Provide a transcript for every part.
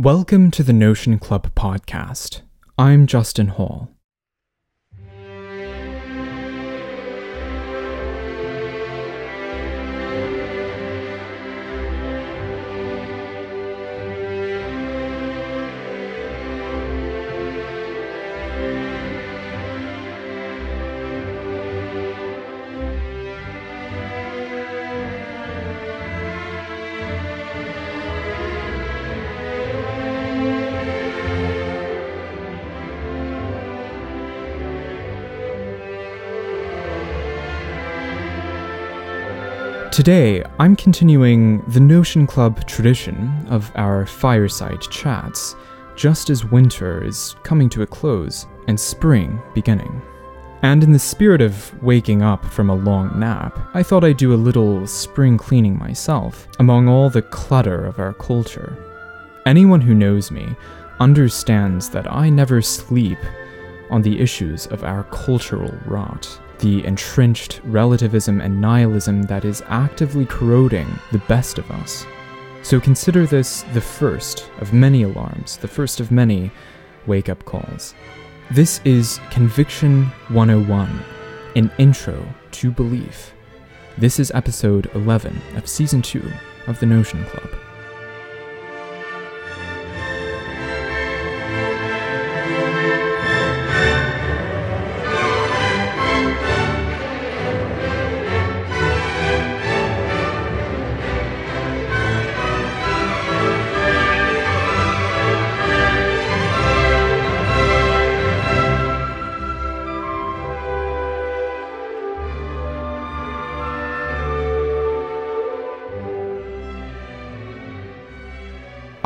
Welcome to the Notion Club podcast. I'm Justin Hall. Today, I'm continuing the Notion Club tradition of our fireside chats, just as winter is coming to a close and spring beginning. And in the spirit of waking up from a long nap, I thought I'd do a little spring cleaning myself among all the clutter of our culture. Anyone who knows me understands that I never sleep on the issues of our cultural rot the entrenched relativism and nihilism that is actively corroding the best of us. So consider this the first of many alarms, the first of many wake up calls. This is Conviction 101, an intro to belief. This is episode 11 of season 2 of the Notion Club.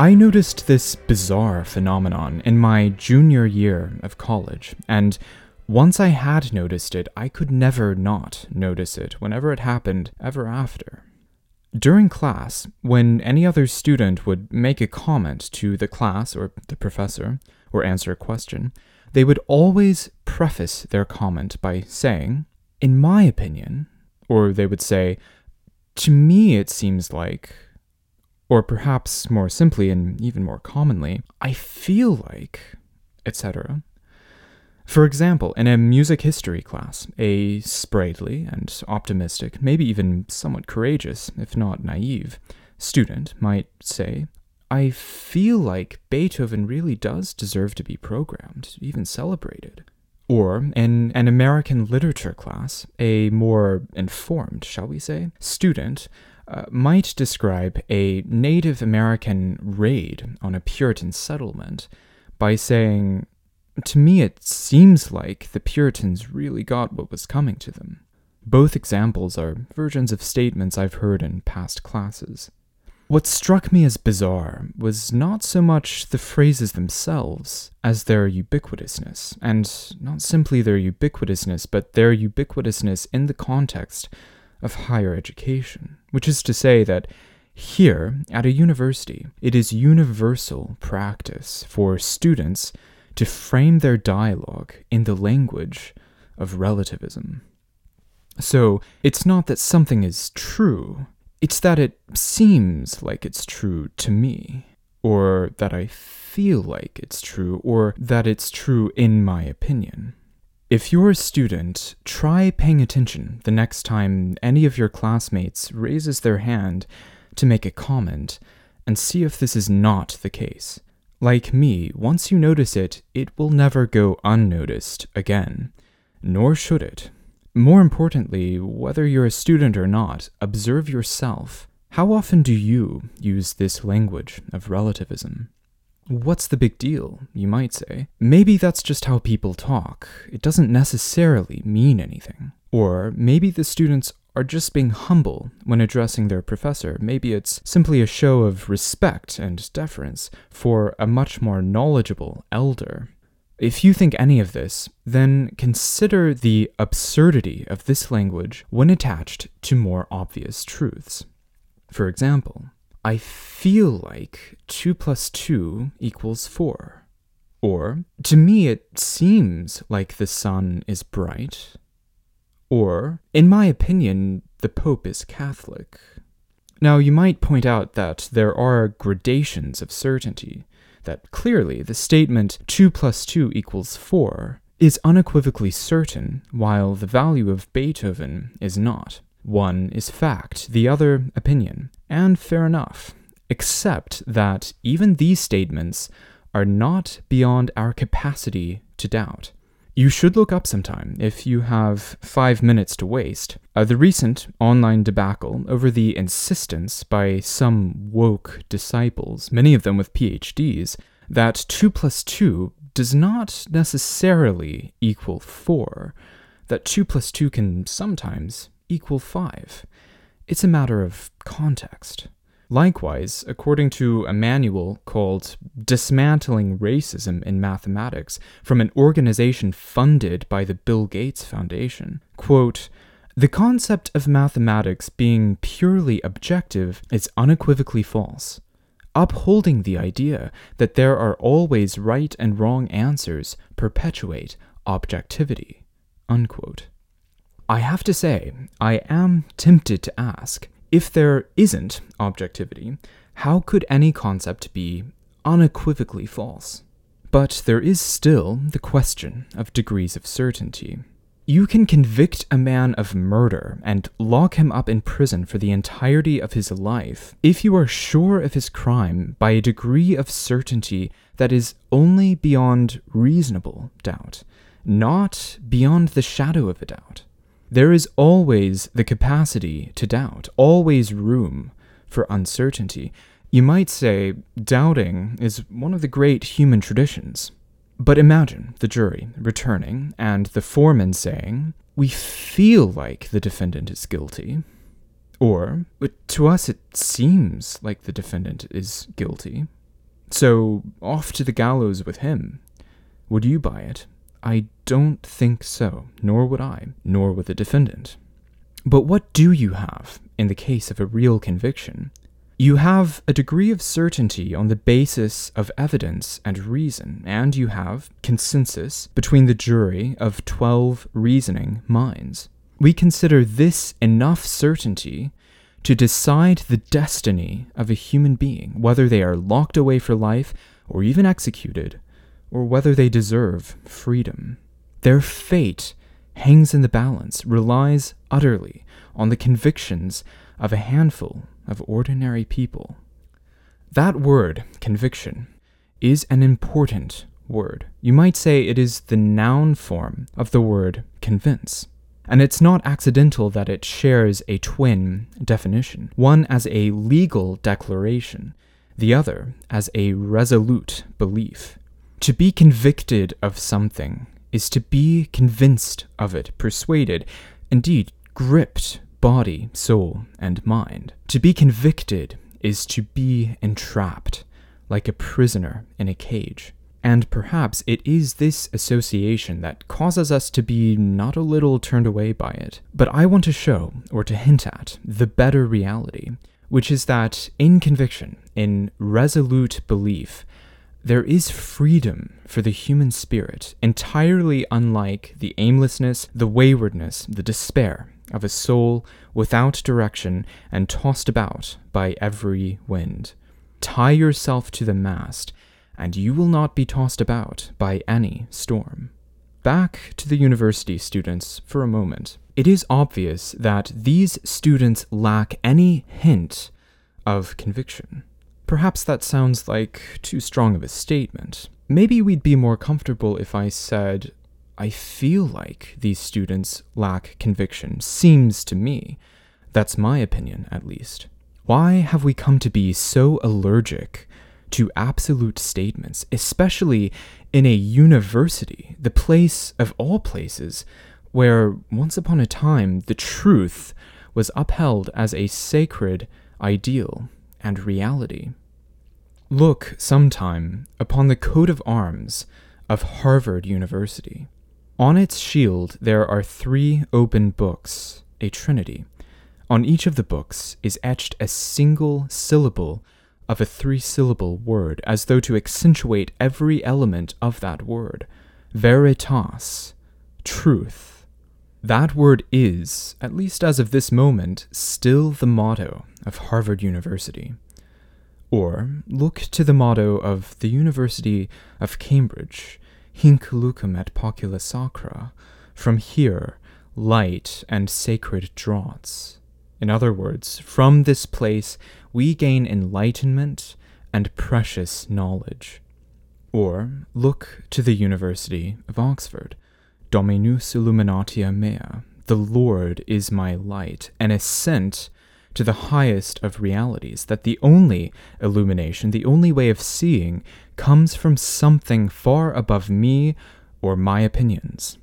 I noticed this bizarre phenomenon in my junior year of college, and once I had noticed it, I could never not notice it whenever it happened ever after. During class, when any other student would make a comment to the class or the professor, or answer a question, they would always preface their comment by saying, In my opinion, or they would say, To me it seems like, or perhaps more simply and even more commonly, I feel like, etc. For example, in a music history class, a sprightly and optimistic, maybe even somewhat courageous, if not naive, student might say, I feel like Beethoven really does deserve to be programmed, even celebrated. Or, in an American literature class, a more informed, shall we say, student uh, might describe a Native American raid on a Puritan settlement by saying, To me, it seems like the Puritans really got what was coming to them. Both examples are versions of statements I've heard in past classes. What struck me as bizarre was not so much the phrases themselves as their ubiquitousness, and not simply their ubiquitousness, but their ubiquitousness in the context of higher education, which is to say that here, at a university, it is universal practice for students to frame their dialogue in the language of relativism. So, it's not that something is true, it's that it seems like it's true to me, or that I feel like it's true, or that it's true in my opinion. If you're a student, try paying attention the next time any of your classmates raises their hand to make a comment and see if this is not the case. Like me, once you notice it, it will never go unnoticed again, nor should it. More importantly, whether you're a student or not, observe yourself. How often do you use this language of relativism? What's the big deal, you might say? Maybe that's just how people talk. It doesn't necessarily mean anything. Or maybe the students are just being humble when addressing their professor. Maybe it's simply a show of respect and deference for a much more knowledgeable elder. If you think any of this, then consider the absurdity of this language when attached to more obvious truths. For example, I feel like 2 plus 2 equals 4. Or, to me, it seems like the sun is bright. Or, in my opinion, the Pope is Catholic. Now, you might point out that there are gradations of certainty, that clearly the statement 2 plus 2 equals 4 is unequivocally certain, while the value of Beethoven is not. One is fact, the other opinion, and fair enough, except that even these statements are not beyond our capacity to doubt. You should look up sometime if you have five minutes to waste. Uh, the recent online debacle over the insistence by some woke disciples, many of them with PhDs, that 2 plus 2 does not necessarily equal 4, that 2 plus 2 can sometimes equal 5. It's a matter of context. Likewise, according to a manual called Dismantling Racism in Mathematics from an organization funded by the Bill Gates Foundation, quote, the concept of mathematics being purely objective is unequivocally false. Upholding the idea that there are always right and wrong answers perpetuate objectivity. Unquote. I have to say, I am tempted to ask if there isn't objectivity, how could any concept be unequivocally false? But there is still the question of degrees of certainty. You can convict a man of murder and lock him up in prison for the entirety of his life if you are sure of his crime by a degree of certainty that is only beyond reasonable doubt, not beyond the shadow of a doubt. There is always the capacity to doubt, always room for uncertainty. You might say doubting is one of the great human traditions. But imagine the jury returning and the foreman saying, We feel like the defendant is guilty. Or, to us it seems like the defendant is guilty. So, off to the gallows with him. Would you buy it? I don't think so, nor would I, nor would the defendant. But what do you have in the case of a real conviction? You have a degree of certainty on the basis of evidence and reason, and you have consensus between the jury of 12 reasoning minds. We consider this enough certainty to decide the destiny of a human being, whether they are locked away for life or even executed, or whether they deserve freedom. Their fate hangs in the balance, relies utterly on the convictions of a handful of ordinary people. That word, conviction, is an important word. You might say it is the noun form of the word convince. And it's not accidental that it shares a twin definition one as a legal declaration, the other as a resolute belief. To be convicted of something is to be convinced of it, persuaded, indeed gripped body, soul, and mind. To be convicted is to be entrapped, like a prisoner in a cage. And perhaps it is this association that causes us to be not a little turned away by it. But I want to show, or to hint at, the better reality, which is that in conviction, in resolute belief, there is freedom for the human spirit, entirely unlike the aimlessness, the waywardness, the despair of a soul without direction and tossed about by every wind. Tie yourself to the mast, and you will not be tossed about by any storm. Back to the university students for a moment. It is obvious that these students lack any hint of conviction. Perhaps that sounds like too strong of a statement. Maybe we'd be more comfortable if I said, I feel like these students lack conviction, seems to me. That's my opinion, at least. Why have we come to be so allergic to absolute statements, especially in a university, the place of all places, where once upon a time the truth was upheld as a sacred ideal and reality? Look sometime upon the coat of arms of Harvard University. On its shield there are three open books, a trinity. On each of the books is etched a single syllable of a three syllable word, as though to accentuate every element of that word. Veritas, truth. That word is, at least as of this moment, still the motto of Harvard University. Or look to the motto of the University of Cambridge, Hinc lucem et pocula sacra, from here light and sacred draughts. In other words, from this place we gain enlightenment and precious knowledge. Or look to the University of Oxford, Dominus illuminatio mea, the Lord is my light, an ascent to the highest of realities, that the only illumination, the only way of seeing, comes from something far above me or my opinions.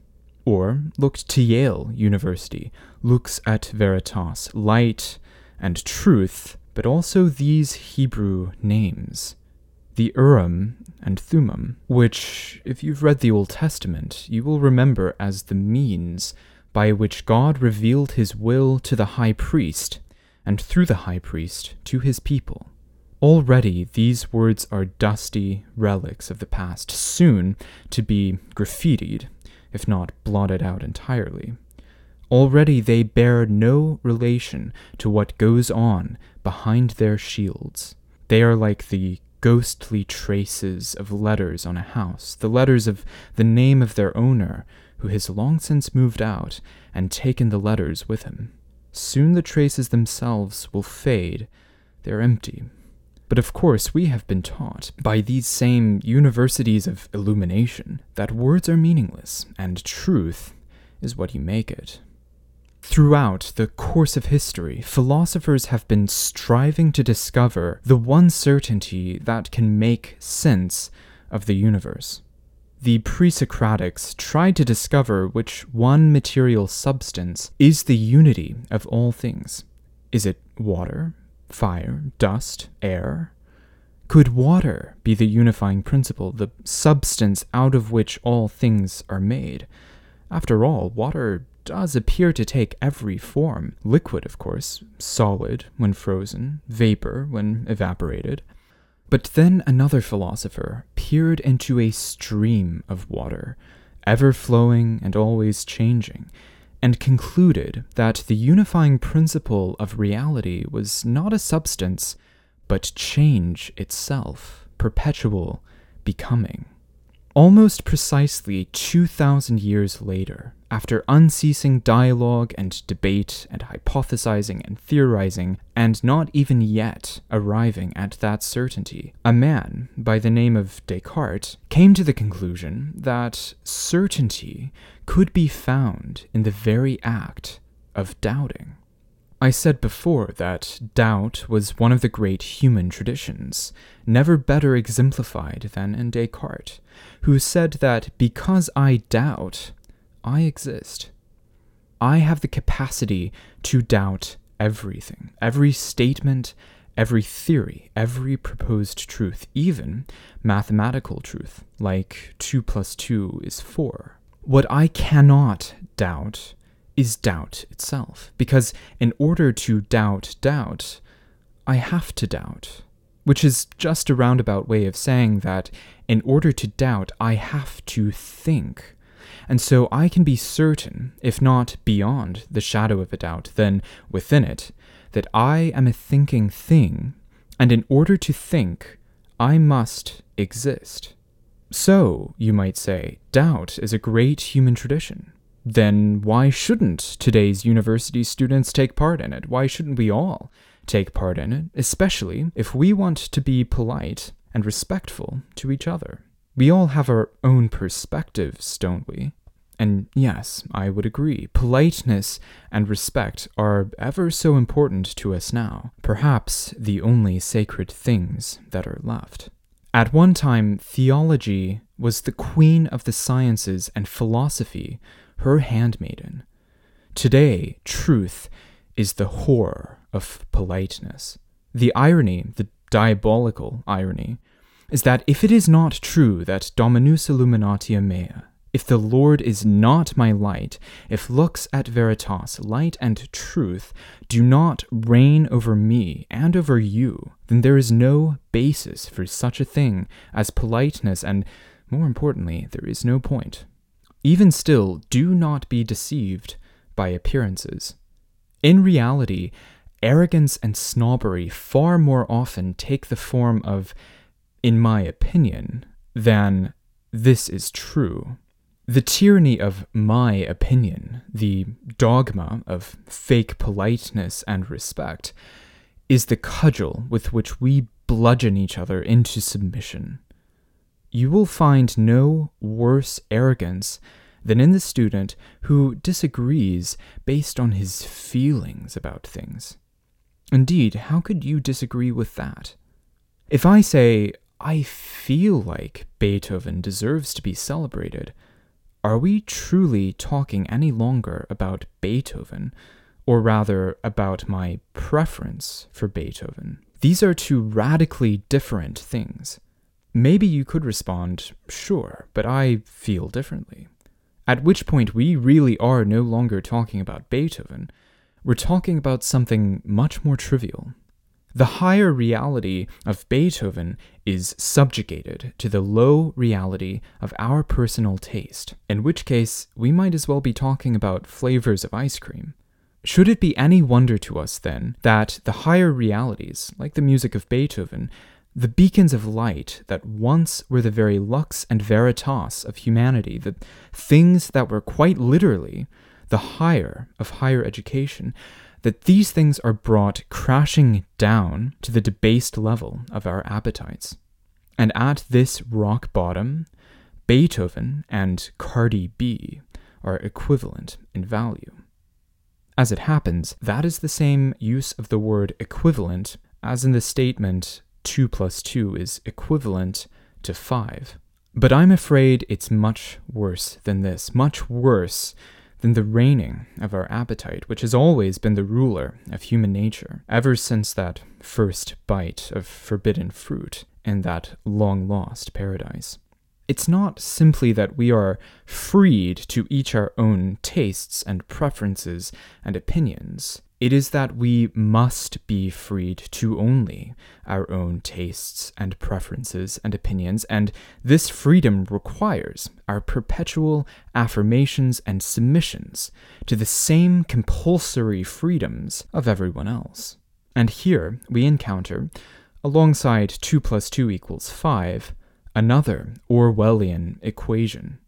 Or looked to Yale University, lux et veritas, light and truth, but also these Hebrew names the Urim and Thummim, which, if you've read the Old Testament, you will remember as the means by which God revealed his will to the high priest, and through the high priest to his people. Already these words are dusty relics of the past, soon to be graffitied, if not blotted out entirely. Already they bear no relation to what goes on behind their shields. They are like the ghostly traces of letters on a house, the letters of the name of their owner, who has long since moved out and taken the letters with him. Soon the traces themselves will fade, they're empty. But of course, we have been taught by these same universities of illumination that words are meaningless and truth is what you make it. Throughout the course of history, philosophers have been striving to discover the one certainty that can make sense of the universe. The pre Socratics tried to discover which one material substance is the unity of all things. Is it water, fire, dust, air? Could water be the unifying principle, the substance out of which all things are made? After all, water does appear to take every form liquid, of course, solid when frozen, vapor when evaporated. But then another philosopher peered into a stream of water, ever flowing and always changing, and concluded that the unifying principle of reality was not a substance, but change itself, perpetual becoming. Almost precisely 2,000 years later, after unceasing dialogue and debate and hypothesizing and theorizing, and not even yet arriving at that certainty, a man by the name of Descartes came to the conclusion that certainty could be found in the very act of doubting. I said before that doubt was one of the great human traditions, never better exemplified than in Descartes, who said that because I doubt, I exist. I have the capacity to doubt everything, every statement, every theory, every proposed truth, even mathematical truth, like 2 plus 2 is 4. What I cannot doubt is doubt itself. Because in order to doubt doubt, I have to doubt. Which is just a roundabout way of saying that in order to doubt, I have to think. And so I can be certain, if not beyond the shadow of a doubt, then within it, that I am a thinking thing, and in order to think, I must exist. So, you might say, doubt is a great human tradition then why shouldn't today's university students take part in it? Why shouldn't we all take part in it, especially if we want to be polite and respectful to each other? We all have our own perspectives, don't we? And yes, I would agree, politeness and respect are ever so important to us now, perhaps the only sacred things that are left. At one time, theology was the queen of the sciences and philosophy her handmaiden. Today, truth is the horror of politeness. The irony, the diabolical irony, is that if it is not true that Dominus Illuminatio Mea, if the Lord is not my light, if lux et veritas, light and truth, do not reign over me and over you, then there is no basis for such a thing as politeness, and more importantly, there is no point even still, do not be deceived by appearances. In reality, arrogance and snobbery far more often take the form of, in my opinion, than this is true. The tyranny of my opinion, the dogma of fake politeness and respect, is the cudgel with which we bludgeon each other into submission. You will find no worse arrogance than in the student who disagrees based on his feelings about things. Indeed, how could you disagree with that? If I say, I feel like Beethoven deserves to be celebrated, are we truly talking any longer about Beethoven, or rather about my preference for Beethoven? These are two radically different things. Maybe you could respond, sure, but I feel differently. At which point we really are no longer talking about Beethoven, we're talking about something much more trivial. The higher reality of Beethoven is subjugated to the low reality of our personal taste, in which case we might as well be talking about flavors of ice cream. Should it be any wonder to us, then, that the higher realities, like the music of Beethoven, the beacons of light that once were the very lux and veritas of humanity, the things that were quite literally the higher of higher education, that these things are brought crashing down to the debased level of our appetites. And at this rock bottom, Beethoven and Cardi B are equivalent in value. As it happens, that is the same use of the word equivalent as in the statement 2 plus 2 is equivalent to 5. But I'm afraid it's much worse than this, much worse than the reigning of our appetite, which has always been the ruler of human nature, ever since that first bite of forbidden fruit in that long lost paradise. It's not simply that we are freed to each our own tastes and preferences and opinions. It is that we must be freed to only our own tastes and preferences and opinions, and this freedom requires our perpetual affirmations and submissions to the same compulsory freedoms of everyone else. And here we encounter, alongside 2 plus 2 equals 5, another Orwellian equation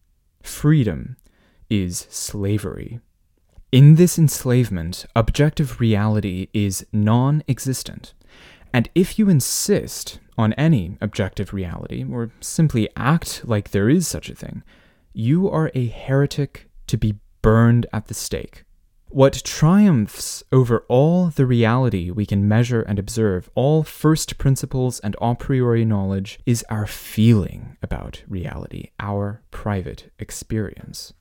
freedom is slavery. In this enslavement, objective reality is non existent. And if you insist on any objective reality, or simply act like there is such a thing, you are a heretic to be burned at the stake. What triumphs over all the reality we can measure and observe, all first principles and a priori knowledge, is our feeling about reality, our private experience.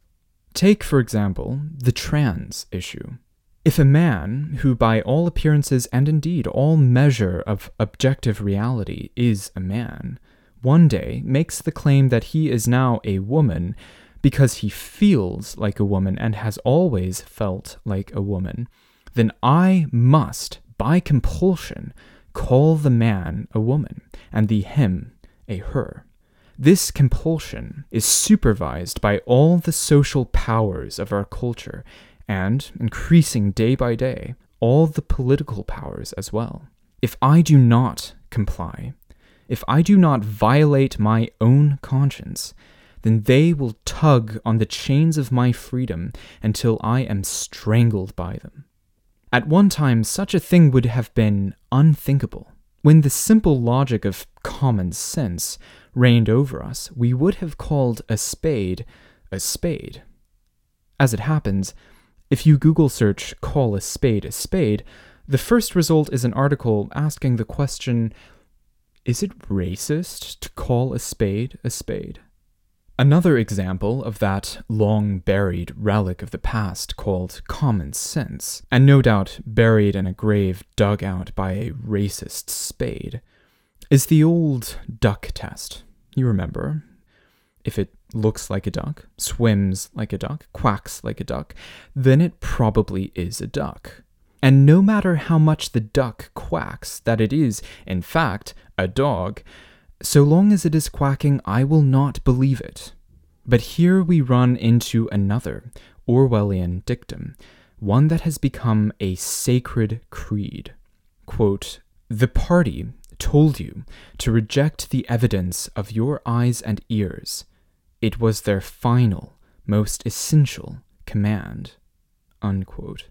Take, for example, the trans issue. If a man, who by all appearances and indeed all measure of objective reality is a man, one day makes the claim that he is now a woman because he feels like a woman and has always felt like a woman, then I must, by compulsion, call the man a woman and the him a her. This compulsion is supervised by all the social powers of our culture and, increasing day by day, all the political powers as well. If I do not comply, if I do not violate my own conscience, then they will tug on the chains of my freedom until I am strangled by them. At one time, such a thing would have been unthinkable. When the simple logic of common sense reigned over us, we would have called a spade a spade. As it happens, if you Google search call a spade a spade, the first result is an article asking the question Is it racist to call a spade a spade? Another example of that long buried relic of the past called common sense, and no doubt buried in a grave dug out by a racist spade, is the old duck test. You remember. If it looks like a duck, swims like a duck, quacks like a duck, then it probably is a duck. And no matter how much the duck quacks that it is, in fact, a dog, so long as it is quacking, I will not believe it. But here we run into another Orwellian dictum, one that has become a sacred creed. Quote, the party told you to reject the evidence of your eyes and ears. It was their final, most essential command. Unquote.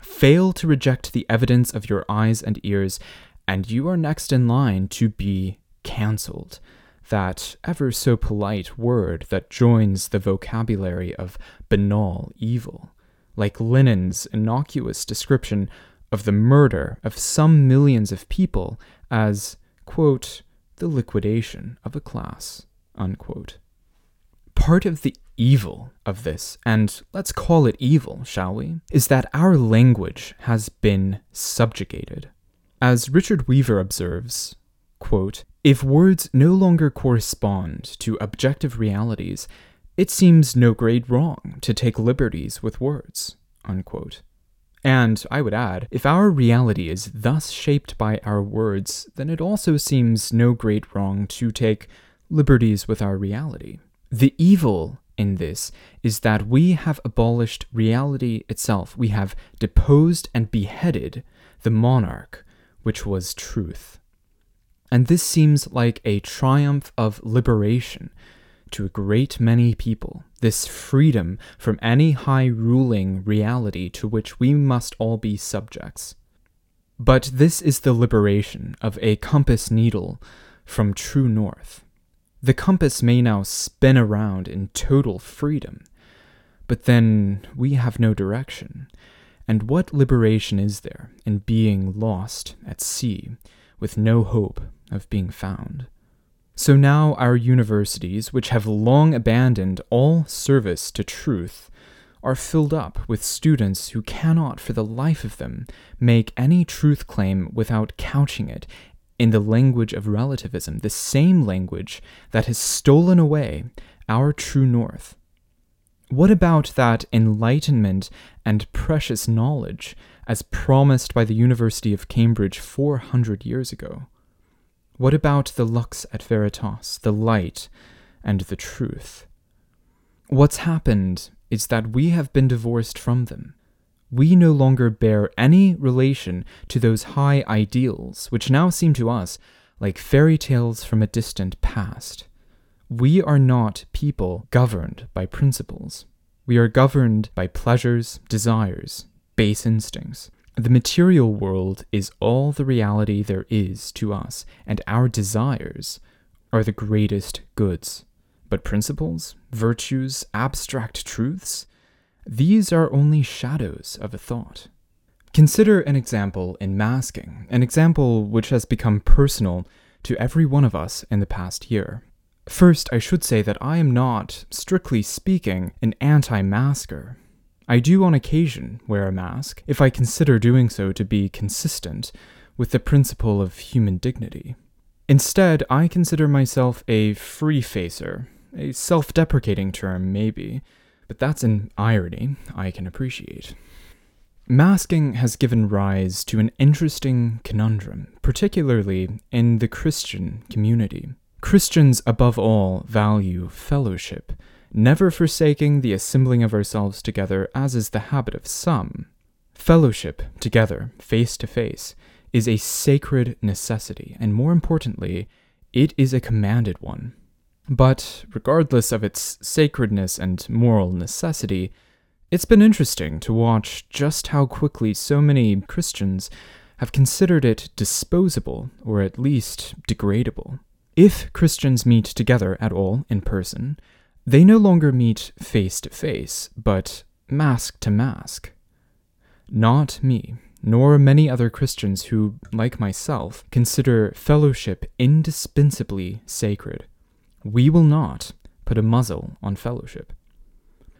Fail to reject the evidence of your eyes and ears, and you are next in line to be cancelled. That ever so polite word that joins the vocabulary of banal evil, like Lenin's innocuous description of the murder of some millions of people as, quote, the liquidation of a class, unquote. Part of the evil of this, and let's call it evil, shall we, is that our language has been subjugated. As Richard Weaver observes, quote, if words no longer correspond to objective realities, it seems no great wrong to take liberties with words. Unquote. And I would add, if our reality is thus shaped by our words, then it also seems no great wrong to take liberties with our reality. The evil in this is that we have abolished reality itself. We have deposed and beheaded the monarch, which was truth. And this seems like a triumph of liberation to a great many people, this freedom from any high ruling reality to which we must all be subjects. But this is the liberation of a compass needle from true north. The compass may now spin around in total freedom, but then we have no direction. And what liberation is there in being lost at sea with no hope of being found? So now our universities, which have long abandoned all service to truth, are filled up with students who cannot for the life of them make any truth claim without couching it in the language of relativism, the same language that has stolen away our true north. What about that enlightenment and precious knowledge as promised by the University of Cambridge 400 years ago? What about the lux et veritas, the light and the truth? What's happened is that we have been divorced from them we no longer bear any relation to those high ideals which now seem to us like fairy tales from a distant past. We are not people governed by principles. We are governed by pleasures, desires, base instincts. The material world is all the reality there is to us, and our desires are the greatest goods. But principles, virtues, abstract truths, these are only shadows of a thought. Consider an example in masking, an example which has become personal to every one of us in the past year. First, I should say that I am not, strictly speaking, an anti masker. I do on occasion wear a mask, if I consider doing so to be consistent with the principle of human dignity. Instead, I consider myself a free facer, a self deprecating term, maybe, but that's an irony I can appreciate. Masking has given rise to an interesting conundrum, particularly in the Christian community. Christians, above all, value fellowship, never forsaking the assembling of ourselves together, as is the habit of some. Fellowship, together, face to face, is a sacred necessity, and more importantly, it is a commanded one. But, regardless of its sacredness and moral necessity, it's been interesting to watch just how quickly so many Christians have considered it disposable, or at least degradable. If Christians meet together at all in person, they no longer meet face to face, but mask to mask. Not me, nor many other Christians who, like myself, consider fellowship indispensably sacred. We will not put a muzzle on fellowship.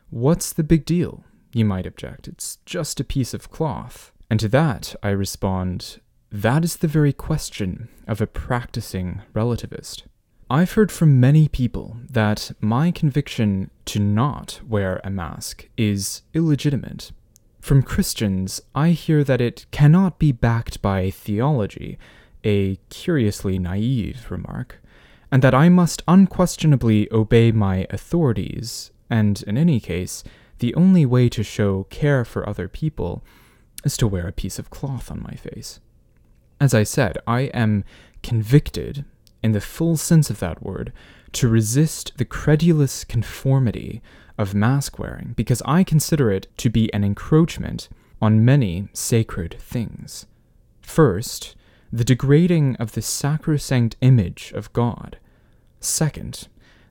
What's the big deal? You might object. It's just a piece of cloth. And to that, I respond, that is the very question of a practicing relativist. I've heard from many people that my conviction to not wear a mask is illegitimate. From Christians, I hear that it cannot be backed by theology, a curiously naive remark and that I must unquestionably obey my authorities, and in any case, the only way to show care for other people is to wear a piece of cloth on my face. As I said, I am convicted, in the full sense of that word, to resist the credulous conformity of mask wearing because I consider it to be an encroachment on many sacred things. First, the degrading of the sacrosanct image of God. Second,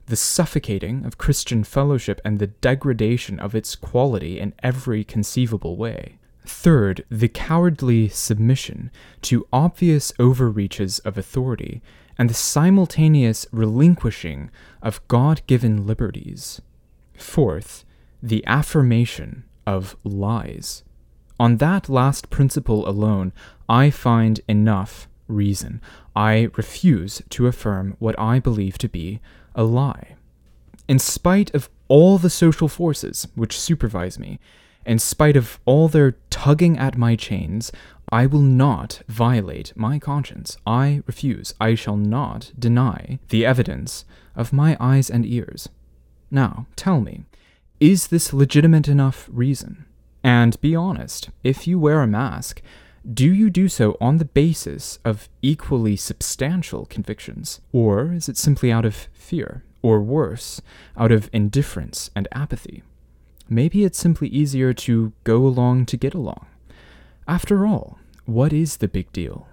the suffocating of Christian fellowship and the degradation of its quality in every conceivable way. Third, the cowardly submission to obvious overreaches of authority and the simultaneous relinquishing of God given liberties. Fourth, the affirmation of lies. On that last principle alone, I find enough reason. I refuse to affirm what I believe to be a lie. In spite of all the social forces which supervise me, in spite of all their tugging at my chains, I will not violate my conscience. I refuse. I shall not deny the evidence of my eyes and ears. Now, tell me, is this legitimate enough reason? And be honest, if you wear a mask, do you do so on the basis of equally substantial convictions? Or is it simply out of fear? Or worse, out of indifference and apathy? Maybe it's simply easier to go along to get along. After all, what is the big deal?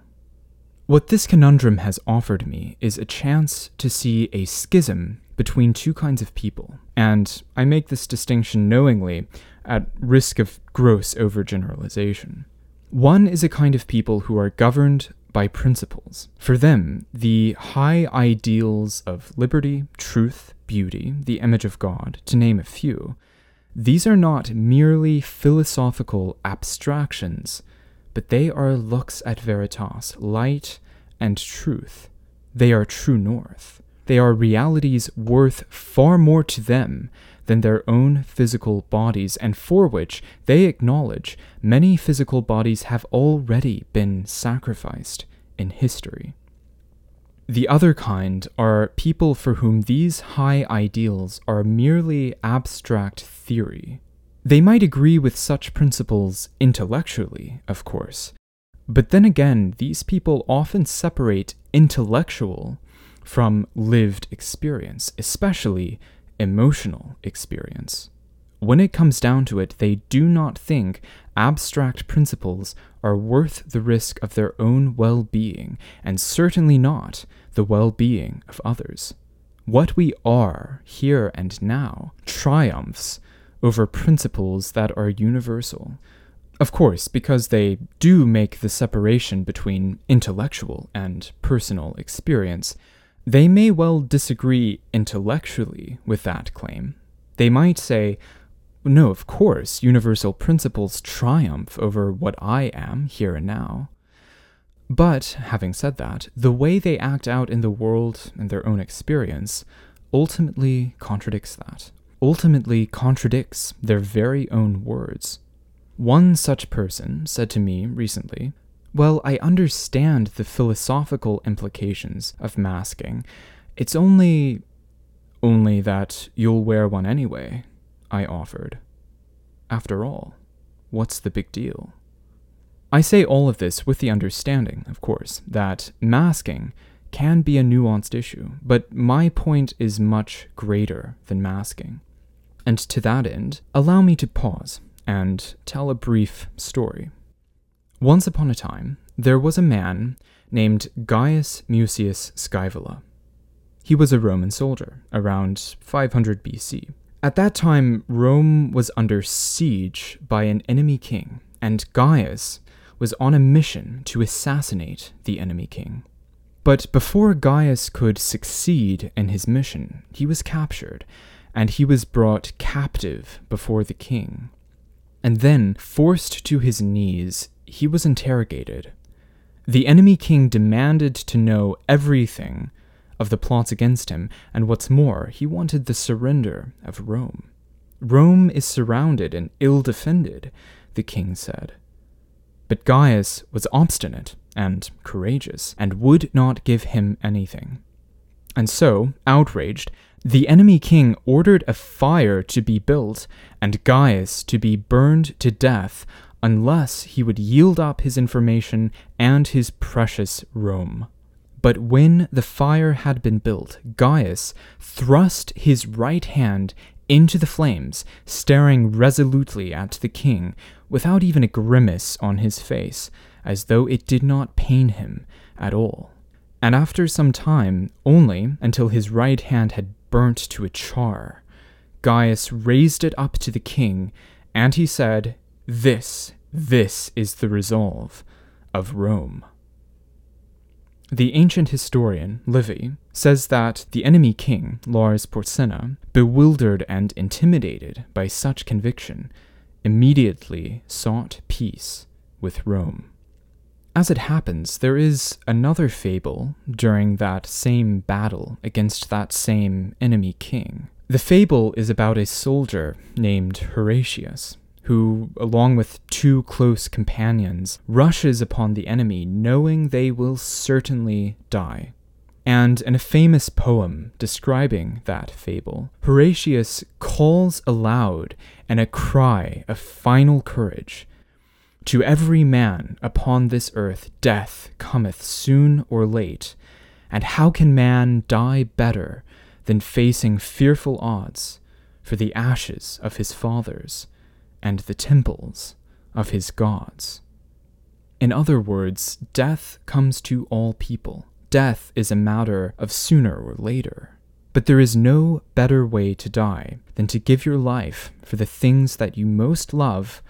What this conundrum has offered me is a chance to see a schism between two kinds of people, and I make this distinction knowingly at risk of gross overgeneralization. One is a kind of people who are governed by principles. For them, the high ideals of liberty, truth, beauty, the image of God, to name a few, these are not merely philosophical abstractions, but they are lux et veritas, light and truth. They are true north. They are realities worth far more to them than their own physical bodies, and for which they acknowledge many physical bodies have already been sacrificed in history. The other kind are people for whom these high ideals are merely abstract theory. They might agree with such principles intellectually, of course, but then again, these people often separate intellectual from lived experience, especially emotional experience. When it comes down to it, they do not think abstract principles are worth the risk of their own well being, and certainly not the well being of others. What we are, here and now, triumphs over principles that are universal. Of course, because they do make the separation between intellectual and personal experience, they may well disagree intellectually with that claim. They might say, no, of course, universal principles triumph over what I am here and now. But, having said that, the way they act out in the world and their own experience ultimately contradicts that, ultimately contradicts their very own words. One such person said to me recently, Well, I understand the philosophical implications of masking. It's only. only that you'll wear one anyway. I offered. After all, what's the big deal? I say all of this with the understanding, of course, that masking can be a nuanced issue, but my point is much greater than masking. And to that end, allow me to pause and tell a brief story. Once upon a time, there was a man named Gaius Mucius Scaevola. He was a Roman soldier around 500 BC, at that time, Rome was under siege by an enemy king, and Gaius was on a mission to assassinate the enemy king. But before Gaius could succeed in his mission, he was captured, and he was brought captive before the king. And then, forced to his knees, he was interrogated. The enemy king demanded to know everything of the plots against him, and what's more, he wanted the surrender of Rome. Rome is surrounded and ill defended, the king said. But Gaius was obstinate and courageous, and would not give him anything. And so, outraged, the enemy king ordered a fire to be built and Gaius to be burned to death unless he would yield up his information and his precious Rome. But when the fire had been built, Gaius thrust his right hand into the flames, staring resolutely at the king, without even a grimace on his face, as though it did not pain him at all. And after some time, only until his right hand had burnt to a char, Gaius raised it up to the king, and he said, This, this is the resolve of Rome. The ancient historian, Livy, says that the enemy king, Lars Porsena, bewildered and intimidated by such conviction, immediately sought peace with Rome. As it happens, there is another fable during that same battle against that same enemy king. The fable is about a soldier named Horatius, who, along with two close companions, rushes upon the enemy knowing they will certainly die. And in a famous poem describing that fable, Horatius calls aloud in a cry of final courage To every man upon this earth death cometh soon or late, and how can man die better than facing fearful odds for the ashes of his fathers? And the temples of his gods. In other words, death comes to all people. Death is a matter of sooner or later. But there is no better way to die than to give your life for the things that you most love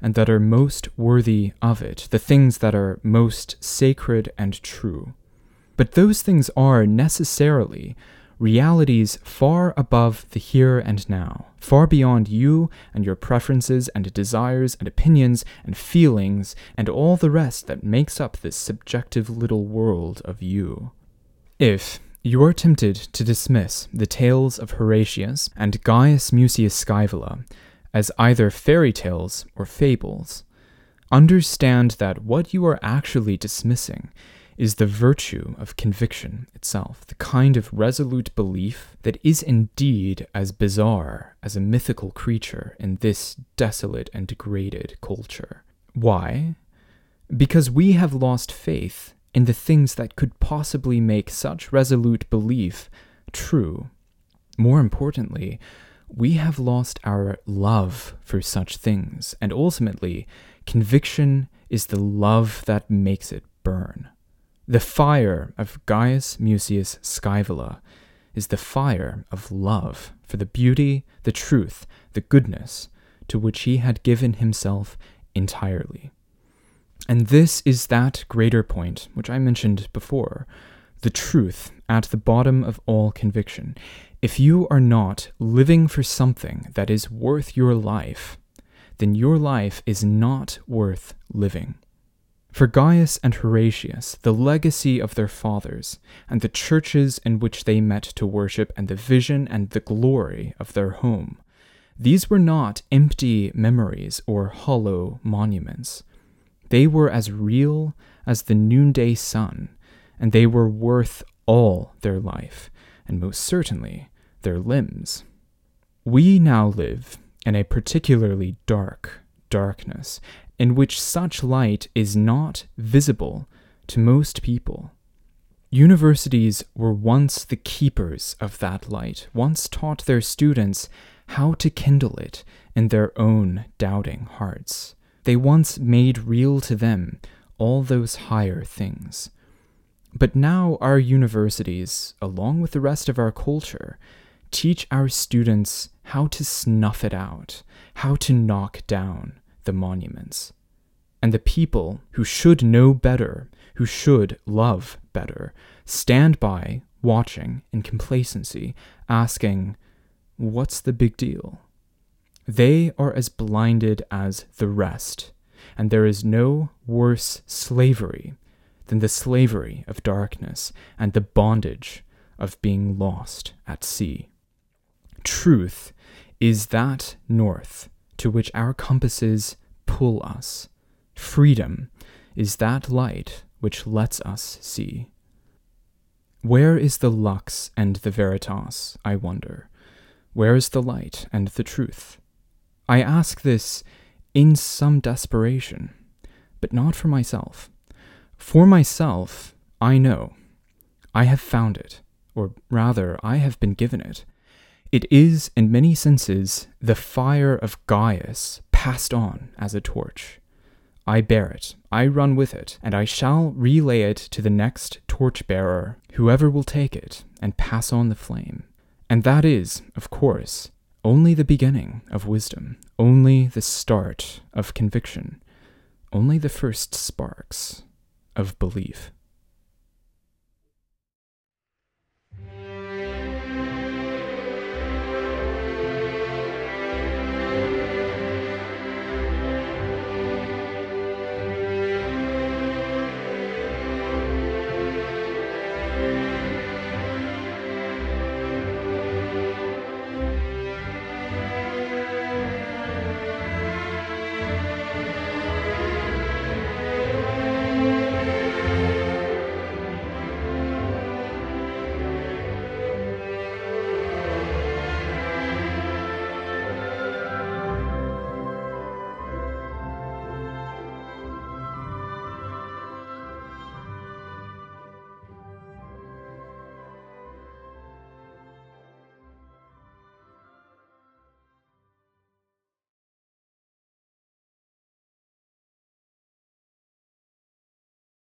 and that are most worthy of it, the things that are most sacred and true. But those things are necessarily realities far above the here and now, far beyond you and your preferences and desires and opinions and feelings and all the rest that makes up this subjective little world of you. If you are tempted to dismiss the tales of Horatius and Gaius Mucius Scaevola as either fairy tales or fables, understand that what you are actually dismissing is the virtue of conviction itself, the kind of resolute belief that is indeed as bizarre as a mythical creature in this desolate and degraded culture. Why? Because we have lost faith in the things that could possibly make such resolute belief true. More importantly, we have lost our love for such things, and ultimately, conviction is the love that makes it burn. The fire of Gaius Mucius Scaevola is the fire of love for the beauty, the truth, the goodness to which he had given himself entirely. And this is that greater point which I mentioned before the truth at the bottom of all conviction. If you are not living for something that is worth your life, then your life is not worth living. For Gaius and Horatius, the legacy of their fathers, and the churches in which they met to worship, and the vision and the glory of their home, these were not empty memories or hollow monuments. They were as real as the noonday sun, and they were worth all their life, and most certainly their limbs. We now live in a particularly dark darkness, in which such light is not visible to most people. Universities were once the keepers of that light, once taught their students how to kindle it in their own doubting hearts. They once made real to them all those higher things. But now our universities, along with the rest of our culture, teach our students how to snuff it out, how to knock down, the monuments. And the people who should know better, who should love better, stand by, watching in complacency, asking, What's the big deal? They are as blinded as the rest, and there is no worse slavery than the slavery of darkness and the bondage of being lost at sea. Truth is that north to which our compasses pull us. Freedom is that light which lets us see. Where is the lux and the veritas, I wonder? Where is the light and the truth? I ask this in some desperation, but not for myself. For myself, I know. I have found it, or rather, I have been given it. It is, in many senses, the fire of Gaius passed on as a torch. I bear it, I run with it, and I shall relay it to the next torch-bearer, whoever will take it and pass on the flame. And that is, of course, only the beginning of wisdom, only the start of conviction, only the first sparks of belief.